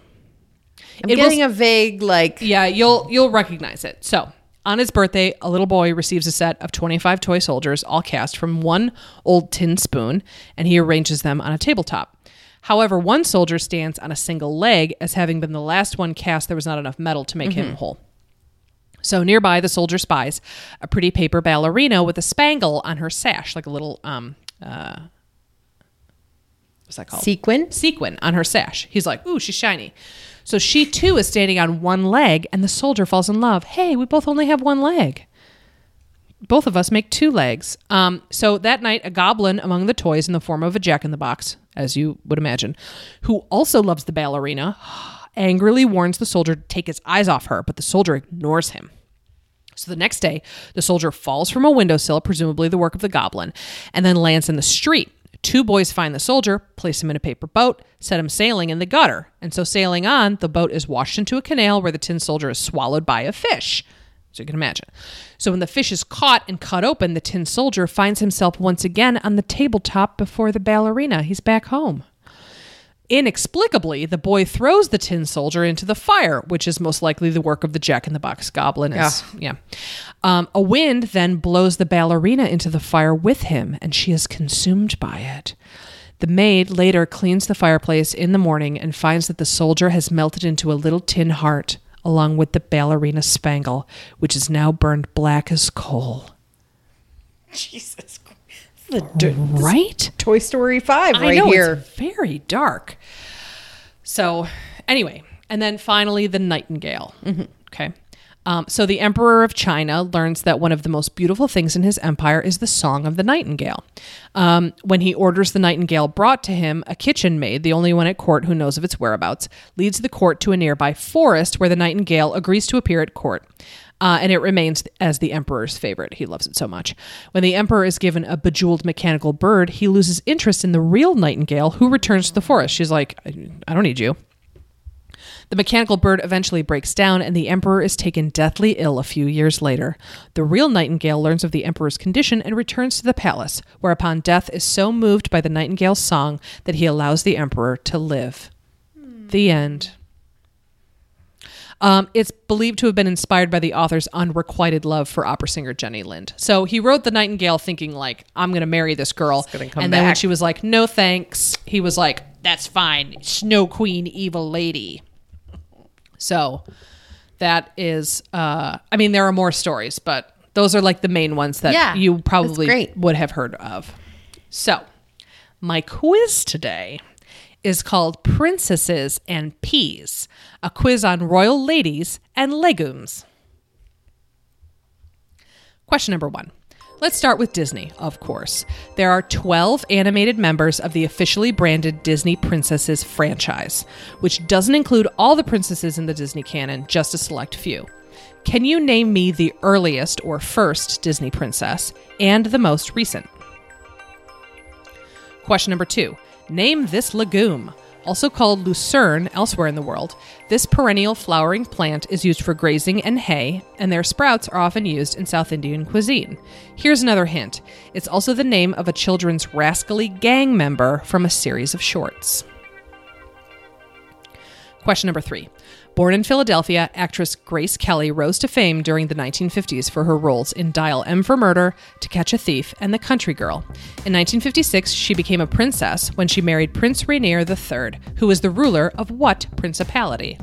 I'm It was- getting a vague like. Yeah, you'll you'll recognize it. So, on his birthday, a little boy receives a set of 25 toy soldiers, all cast from one old tin spoon, and he arranges them on a tabletop. However, one soldier stands on a single leg, as having been the last one cast, there was not enough metal to make him whole. So nearby, the soldier spies a pretty paper ballerina with a spangle on her sash, like a little um, uh, what's that called? Sequin? sequin on her sash. He's like, ooh, she's shiny. So she too is standing on one leg, and the soldier falls in love. Hey, we both only have one leg. Both of us make two legs. Um, so that night, a goblin among the toys in the form of a jack in the box, as you would imagine, who also loves the ballerina, angrily warns the soldier to take his eyes off her, but the soldier ignores him. So the next day, the soldier falls from a windowsill, presumably the work of the goblin, and then lands in the street. Two boys find the soldier, place him in a paper boat, set him sailing in the gutter. And so, sailing on, the boat is washed into a canal where the tin soldier is swallowed by a fish. So you can imagine. So when the fish is caught and cut open, the tin soldier finds himself once again on the tabletop before the ballerina. He's back home. Inexplicably, the boy throws the tin soldier into the fire, which is most likely the work of the Jack in the Box goblin. Is, yeah. Um, a wind then blows the ballerina into the fire with him, and she is consumed by it. The maid later cleans the fireplace in the morning and finds that the soldier has melted into a little tin heart, along with the ballerina spangle, which is now burned black as coal. Jesus Christ. Right? Toy Story 5 I right know here. it's very dark. So, anyway, and then finally the nightingale. Mm-hmm. Okay. Um, so the emperor of China learns that one of the most beautiful things in his empire is the song of the nightingale. Um, when he orders the nightingale brought to him, a kitchen maid, the only one at court who knows of its whereabouts, leads the court to a nearby forest where the nightingale agrees to appear at court. Uh, and it remains as the emperor's favorite. He loves it so much. When the emperor is given a bejeweled mechanical bird, he loses interest in the real nightingale who returns to the forest. She's like, I I don't need you. The mechanical bird eventually breaks down, and the emperor is taken deathly ill a few years later. The real nightingale learns of the emperor's condition and returns to the palace, whereupon Death is so moved by the nightingale's song that he allows the emperor to live. The end. Um, it's believed to have been inspired by the author's unrequited love for opera singer Jenny Lind. So he wrote The Nightingale thinking, like, I'm going to marry this girl. gonna come and then when she was like, no thanks, he was like, that's fine. Snow Queen, evil lady. So that is, uh, I mean, there are more stories, but those are like the main ones that Yeah, you probably would have heard of. So, my quiz today is called Princesses and Peas, a quiz on royal ladies and legumes. Question number one. Let's start with Disney, of course. There are 12 animated members of the officially branded Disney Princesses franchise, which doesn't include all the princesses in the Disney canon, just a select few. Can you name me the earliest or first Disney princess and the most recent? Question number two Name this legume. Also called lucerne elsewhere in the world, this perennial flowering plant is used for grazing and hay, and their sprouts are often used in South Indian cuisine. Here's another hint it's also the name of a children's rascally gang member from a series of shorts. Question number three. Born in Philadelphia, actress Grace Kelly rose to fame during the 1950s for her roles in Dial M for Murder, To Catch a Thief, and The Country Girl. In 1956, she became a princess when she married Prince Rainier III, who was the ruler of what principality?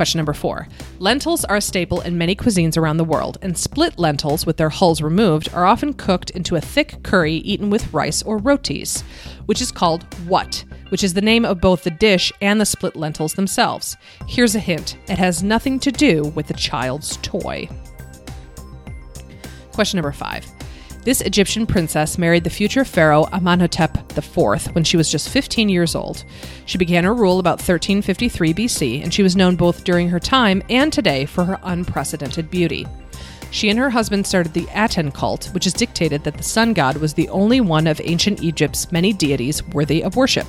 Question number four. Lentils are a staple in many cuisines around the world, and split lentils with their hulls removed are often cooked into a thick curry eaten with rice or rotis, which is called what, which is the name of both the dish and the split lentils themselves. Here's a hint it has nothing to do with the child's toy. Question number five. This Egyptian princess married the future pharaoh Amenhotep IV when she was just 15 years old. She began her rule about 1353 BC, and she was known both during her time and today for her unprecedented beauty. She and her husband started the Aten cult, which is dictated that the sun god was the only one of ancient Egypt's many deities worthy of worship.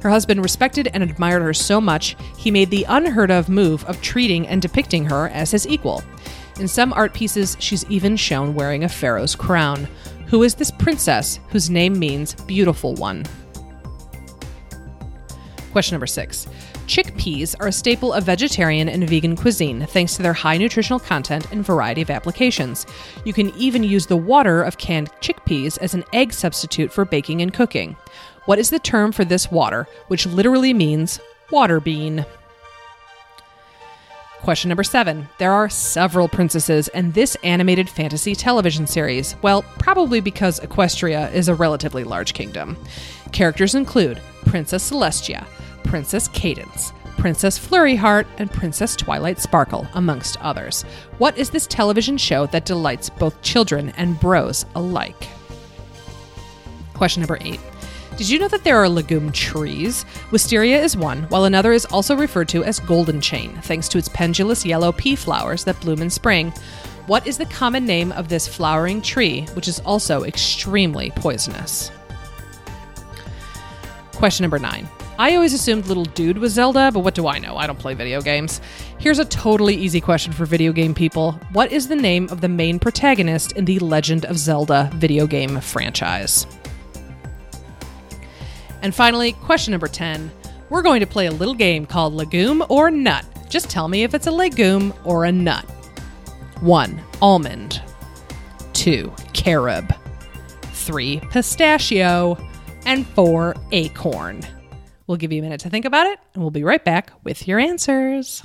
Her husband respected and admired her so much, he made the unheard of move of treating and depicting her as his equal. In some art pieces, she's even shown wearing a pharaoh's crown. Who is this princess whose name means beautiful one? Question number six. Chickpeas are a staple of vegetarian and vegan cuisine thanks to their high nutritional content and variety of applications. You can even use the water of canned chickpeas as an egg substitute for baking and cooking. What is the term for this water, which literally means water bean? Question number seven. There are several princesses in this animated fantasy television series. Well, probably because Equestria is a relatively large kingdom. Characters include Princess Celestia, Princess Cadance, Princess Flurry Heart, and Princess Twilight Sparkle, amongst others. What is this television show that delights both children and bros alike? Question number eight. Did you know that there are legume trees? Wisteria is one, while another is also referred to as golden chain, thanks to its pendulous yellow pea flowers that bloom in spring. What is the common name of this flowering tree, which is also extremely poisonous? Question number nine. I always assumed Little Dude was Zelda, but what do I know? I don't play video games. Here's a totally easy question for video game people What is the name of the main protagonist in the Legend of Zelda video game franchise? And finally, question number 10. We're going to play a little game called Legume or Nut. Just tell me if it's a legume or a nut. 1. Almond. 2. Carob. 3. Pistachio. and four, acorn. We'll give you a minute to think about it, and we'll be right back with your answers.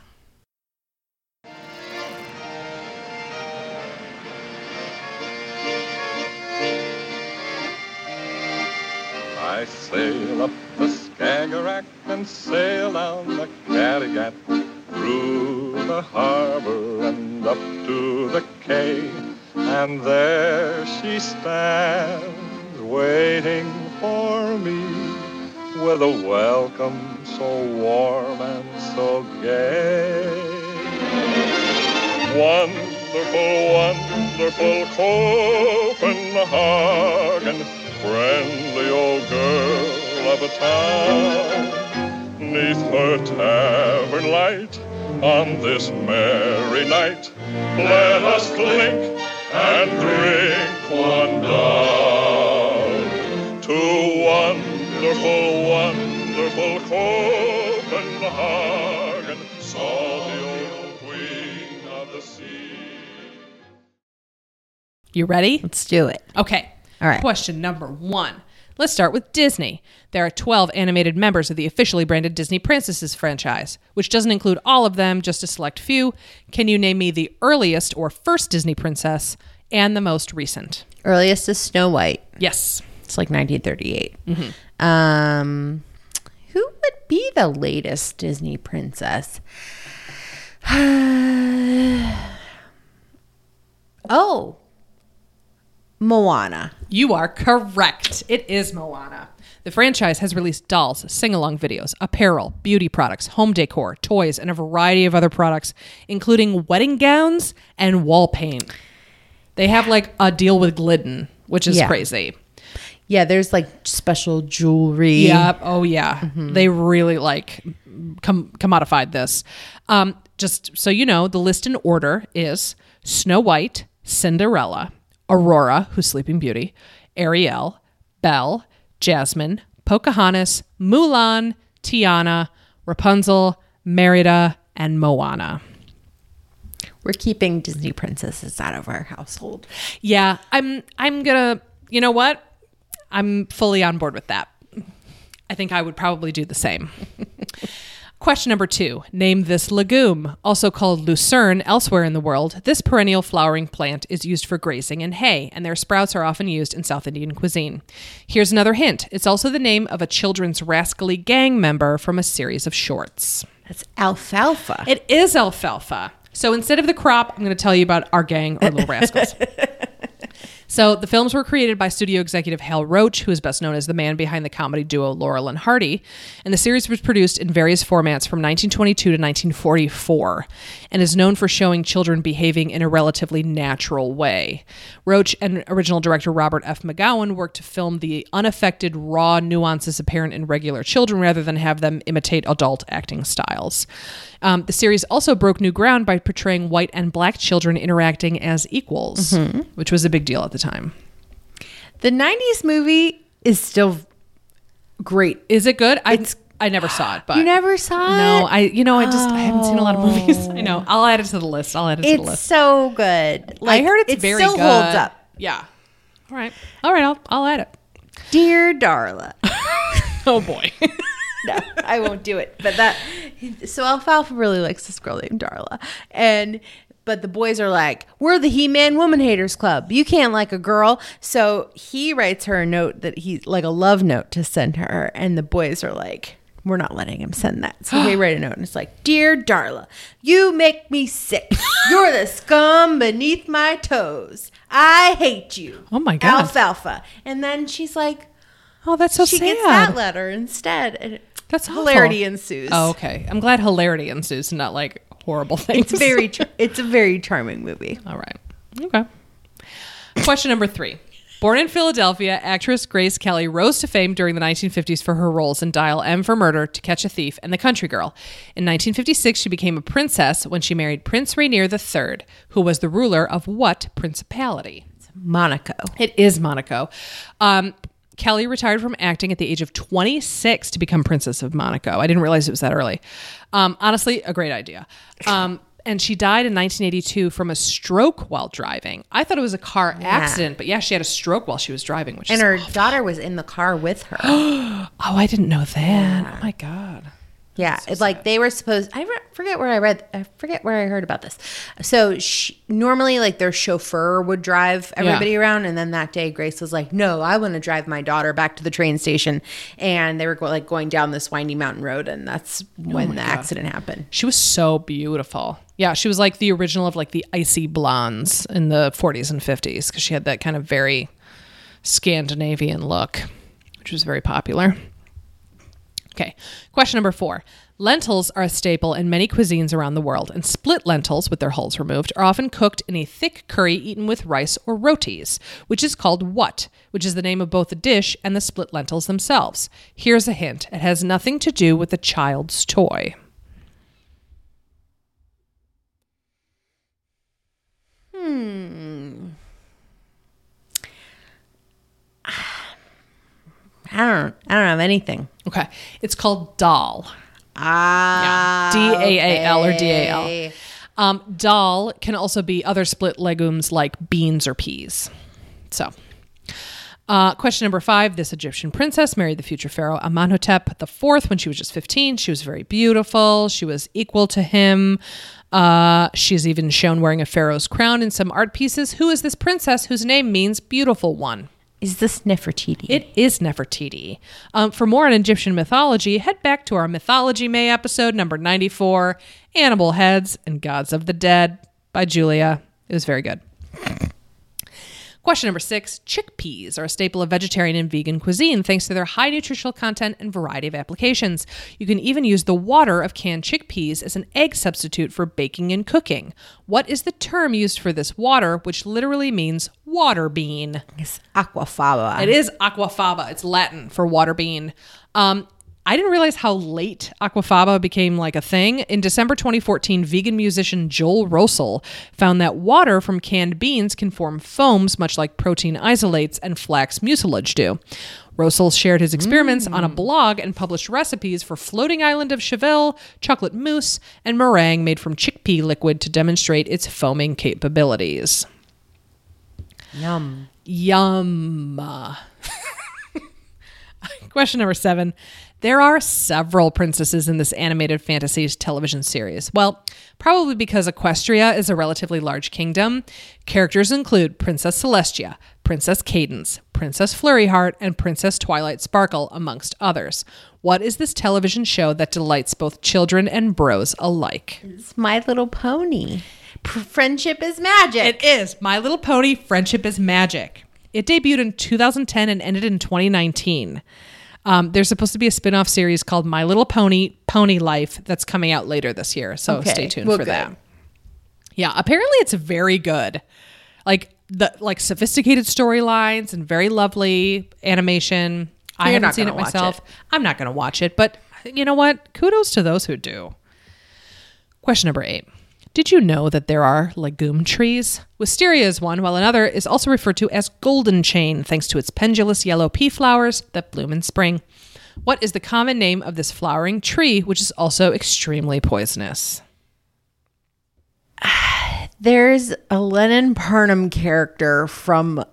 I sail up the Skagerrak and sail down the Kattegat through the harbor and up to the quay. And there she stands waiting for me with a welcome so warm and so gay. Wonderful, wonderful Copenhagen, friendly old girl of a town. Neath her tavern light, on this merry night, let us clink and drink one down. To wonderful, wonderful Copenhagen, saw the old queen of the sea. You ready? Let's do it. Okay. All right. Question number one. Let's start with Disney. There are 12 animated members of the officially branded Disney Princesses franchise, which doesn't include all of them, just a select few. Can you name me the earliest or first Disney princess and the most recent? Earliest is Snow White. Yes. It's like 1938. Um, who would be the latest Disney princess? oh, Moana. You are correct. It is Moana. The franchise has released dolls, sing along videos, apparel, beauty products, home decor, toys, and a variety of other products, including wedding gowns and wall paint. They have like a deal with Glidden, which is Yeah. crazy. Yeah, there's like special jewelry. Yep. Oh, yeah. They really like com- commodified this. Um, just so you know, the list in order is Snow White, Cinderella, Aurora, who's Sleeping Beauty, Ariel, Belle, Jasmine, Pocahontas, Mulan, Tiana, Rapunzel, Merida, and Moana. We're keeping Disney princesses out of our household. Yeah, I'm I'm gonna you know what? I'm fully on board with that. I think I would probably do the same. Question number two Name this legume. Also called lucerne elsewhere in the world, this perennial flowering plant is used for grazing and hay, and their sprouts are often used in South Indian cuisine. Here's another hint it's also the name of a children's rascally gang member from a series of shorts. That's alfalfa. It is alfalfa. So instead of the crop, I'm going to tell you about our gang or little rascals. So the films were created by studio executive Hal Roach, who is best known as the man behind the comedy duo Laurel and Hardy, and the series was produced in various formats from 1922 to 1944 and is known for showing children behaving in a relatively natural way. Roach and original director Robert F. McGowan worked to film the unaffected raw nuances apparent in regular children rather than have them imitate adult acting styles. Um, the series also broke new ground by portraying white and black children interacting as equals, which was a big deal at the time. the 90s movie is still great. Is it good? I I never saw it, but You never saw no, it? No, I you know I just I haven't seen a lot of movies. I know. I'll add it to the list. I'll add it to the It's list. so good. Like, I heard it's it very still good. holds up. Yeah. All right. All right. I'll I'll add it. Dear Darla. Oh boy. no, I won't do it. But that so Alfalfa really likes this girl named Darla. And but the boys are like, We're the He Man Woman Haters Club. You can't like a girl. So he writes her a note that he like a love note to send her. And the boys are like, we're not letting him send that. So they write a note and it's like, Dear Darla, you make me sick. You're the scum beneath my toes. I hate you. Oh my God. Alfalfa. And then she's like, Oh, that's so she sad. gets that letter instead. And That's awful. hilarity ensues. Oh, okay. I'm glad hilarity ensues, not like horrible things. It's very char- it's a very charming movie. All right. Okay. Question number three. Born in Philadelphia, actress Grace Kelly rose to fame during the 1950s for her roles in Dial M for Murder, To Catch a Thief, and The Country Girl. In 1956, she became a princess when she married Prince Rainier III, who was the ruler of what principality? Monaco. It is Monaco. Um, Kelly retired from acting at the age of 26 to become Princess of Monaco. I didn't realize it was that early. Um, honestly, a great idea. Um, and she died in 1982 from a stroke while driving. I thought it was a car accident, but yeah, she had a stroke while she was driving, which And her daughter was in the car with her. oh, I didn't know that. Oh my god. Yeah, it's like they were supposed. I re- forget where I read. I forget where I heard about this. So she, normally, like their chauffeur would drive everybody around, and then that day, Grace was like, "No, I want to drive my daughter back to the train station." And they were go- like going down this windy mountain road, and that's oh when the accident happened. She was so beautiful. Yeah, she was like the original of like the icy blondes in the 40s and 50s because she had that kind of very Scandinavian look, which was very popular. Okay, question number four. Lentils are a staple in many cuisines around the world, and split lentils, with their hulls removed, are often cooked in a thick curry eaten with rice or rotis, which is called what, which is the name of both the dish and the split lentils themselves. Here's a hint it has nothing to do with a child's toy. Hmm. I don't. I don't have anything. Okay, it's called dal. Ah, D A A L or D A L. Um, dal can also be other split legumes like beans or peas. So, uh, question number five: This Egyptian princess married the future pharaoh Amenhotep IV when she was just fifteen. She was very beautiful. She was equal to him. Uh, she's even shown wearing a pharaoh's crown in some art pieces. Who is this princess whose name means beautiful one? Is this Nefertiti? It is Nefertiti. Um, for more on Egyptian mythology, head back to our Mythology May episode number 94 Animal Heads and Gods of the Dead by Julia. It was very good. Question number six Chickpeas are a staple of vegetarian and vegan cuisine thanks to their high nutritional content and variety of applications. You can even use the water of canned chickpeas as an egg substitute for baking and cooking. What is the term used for this water, which literally means water bean? It's aquafaba. It is aquafaba. It's Latin for water bean. Um, I didn't realize how late aquafaba became like a thing. In December 2014, vegan musician Joel Roessel found that water from canned beans can form foams much like protein isolates and flax mucilage do. Roessel shared his experiments on a mm. blog and published recipes for floating island of Cheville, chocolate mousse, and meringue made from chickpea liquid to demonstrate its foaming capabilities. Yum. Yum. Question number seven. There are several princesses in this animated fantasy television series. Well, probably because Equestria is a relatively large kingdom. Characters include Princess Celestia, Princess Cadance, Princess Flurryheart, and Princess Twilight Sparkle, amongst others. What is this television show that delights both children and bros alike? It's My Little Pony. Friendship is magic. It is My Little Pony Friendship is Magic. It debuted in 2010 and ended in 2019. Um, there's supposed to be a spin off series called My Little Pony Pony Life that's coming out later this year. So Okay. stay tuned Well, for good. that. Yeah, apparently it's very good. Like the like sophisticated storylines and very lovely animation. I You're haven't seen it myself. it. I'm not going to watch it, but you know what? Kudos to those who do. Question number eight. Did you know that there are legume trees? Wisteria is one, while another is also referred to as golden chain, thanks to its pendulous yellow pea flowers that bloom in spring. What is the common name of this flowering tree, which is also extremely poisonous? There's a Lennon Parnham character from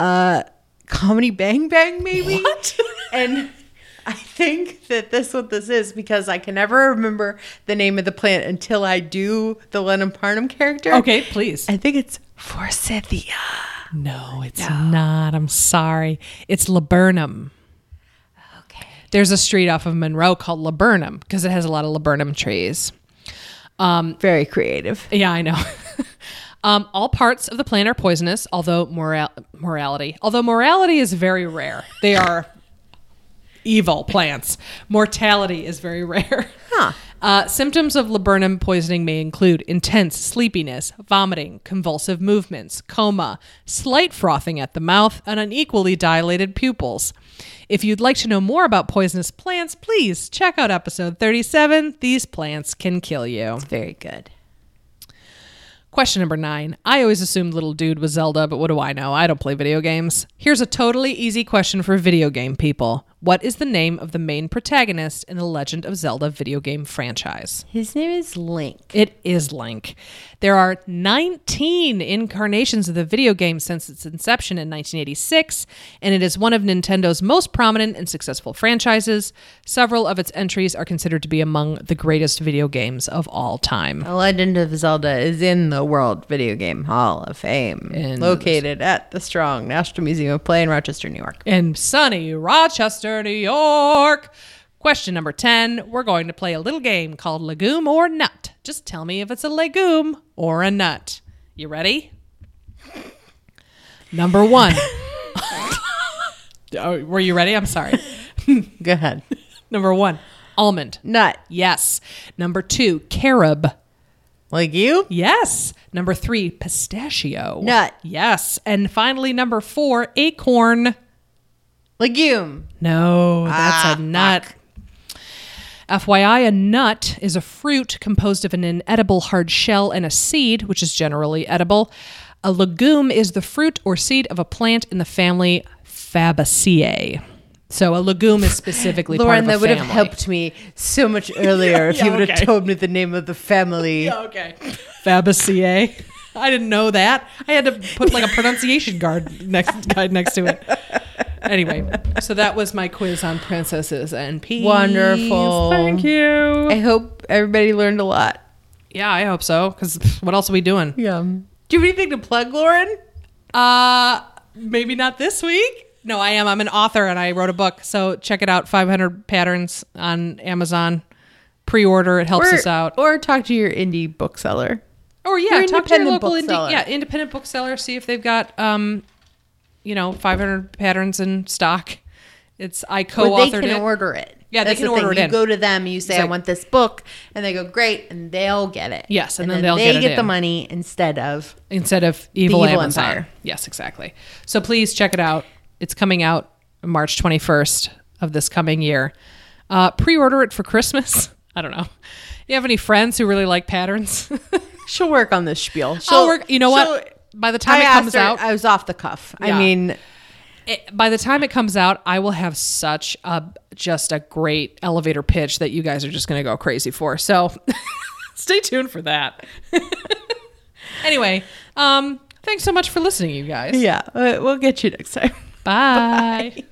uh Comedy Bang Bang, maybe. What? and I think that this what this is because I can never remember the name of the plant until I do the Lennon Parnham character. Okay, please. I think it's Forsythia. No, it's not. I'm sorry. It's laburnum. Okay. There's a street off of Monroe called Laburnum because it has a lot of laburnum trees. Very creative. Yeah, I know. um, all parts of the plant are poisonous, although moral- morality, although morality is very rare. They are evil plants. Mortality is very rare. Huh. Uh, symptoms of laburnum poisoning may include intense sleepiness, vomiting, convulsive movements, coma, slight frothing at the mouth, and unequally dilated pupils. If you'd like to know more about poisonous plants, please check out episode 37 These Plants Can Kill You. Very good. Question number nine. I always assumed Little Dude was Zelda, but what do I know? I don't play video games. Here's a totally easy question for video game people What is the name of the main protagonist in the Legend of Zelda video game franchise? His name is Link. It is Link. There are 19 incarnations of the video game since its inception in 1986, and it is one of Nintendo's most prominent and successful franchises. Several of its entries are considered to be among the greatest video games of all time. The Legend of Zelda is in the World Video Game Hall of Fame, located at the Strong National Museum of Play in Rochester, New York. in sunny Rochester, New York. Question number 10. We're going to play a little game called Legume or Nut. Just tell me if it's a legume or a nut. You ready? Number one. oh, were you ready? I'm sorry. Go ahead. Number one, almond. Nut. Yes. Number two, carob. Like you? Yes. Number three, pistachio. Nut. Yes. And finally, number four, acorn. Legume. No, that's Ah, a nut. FYI, a nut is a fruit composed of an inedible hard shell and a seed, which is generally edible. A legume is the fruit or seed of a plant in the family Fabaceae. So a legume is specifically Lauren, that would have helped me so much earlier if Yeah, you would have told me the name of the family. yeah, Okay. Fabaceae. I didn't know that. I had to put like a pronunciation guard next guide next to it. Anyway, so that was my quiz on princesses and peas. Wonderful. Thank you. I hope everybody learned a lot. Yeah, I hope so. Because what else are we doing? Yeah. Do you have anything to plug, Lauren? Uh, maybe not this week. No, I am. I'm an author and I wrote a book. So check it out. 500 patterns on Amazon. Pre-order. It helps or, us out. Or talk to your indie bookseller. Or yeah, Your talk to your independent local indie, bookseller. yeah, independent bookseller. See if they've got um, you know, 500 patterns in stock. It's I co-authored they can it. order it. Yeah, they That's can the thing. order it You in. go to them, you say, It's I want this book, and they go, great, and they'll get it. Yes, and then they'll they get it get the in. money instead of. instead of Evil, Evil Amazon. Empire. Yes, exactly. So please check it out. It's coming out March 21st of this coming year. Uh, pre-order it for Christmas. I don't know. You have any friends who really like patterns? She'll work on this spiel. I'll She'll work. You know what? By the time I it comes her, out, I was off the cuff. Yeah. I mean, it- by the time it comes out, I will have such a just a great elevator pitch that you guys are just going to go crazy for. So stay tuned for that. anyway, um, thanks so much for listening, you guys. yeah, uh, we'll get you next time. Bye.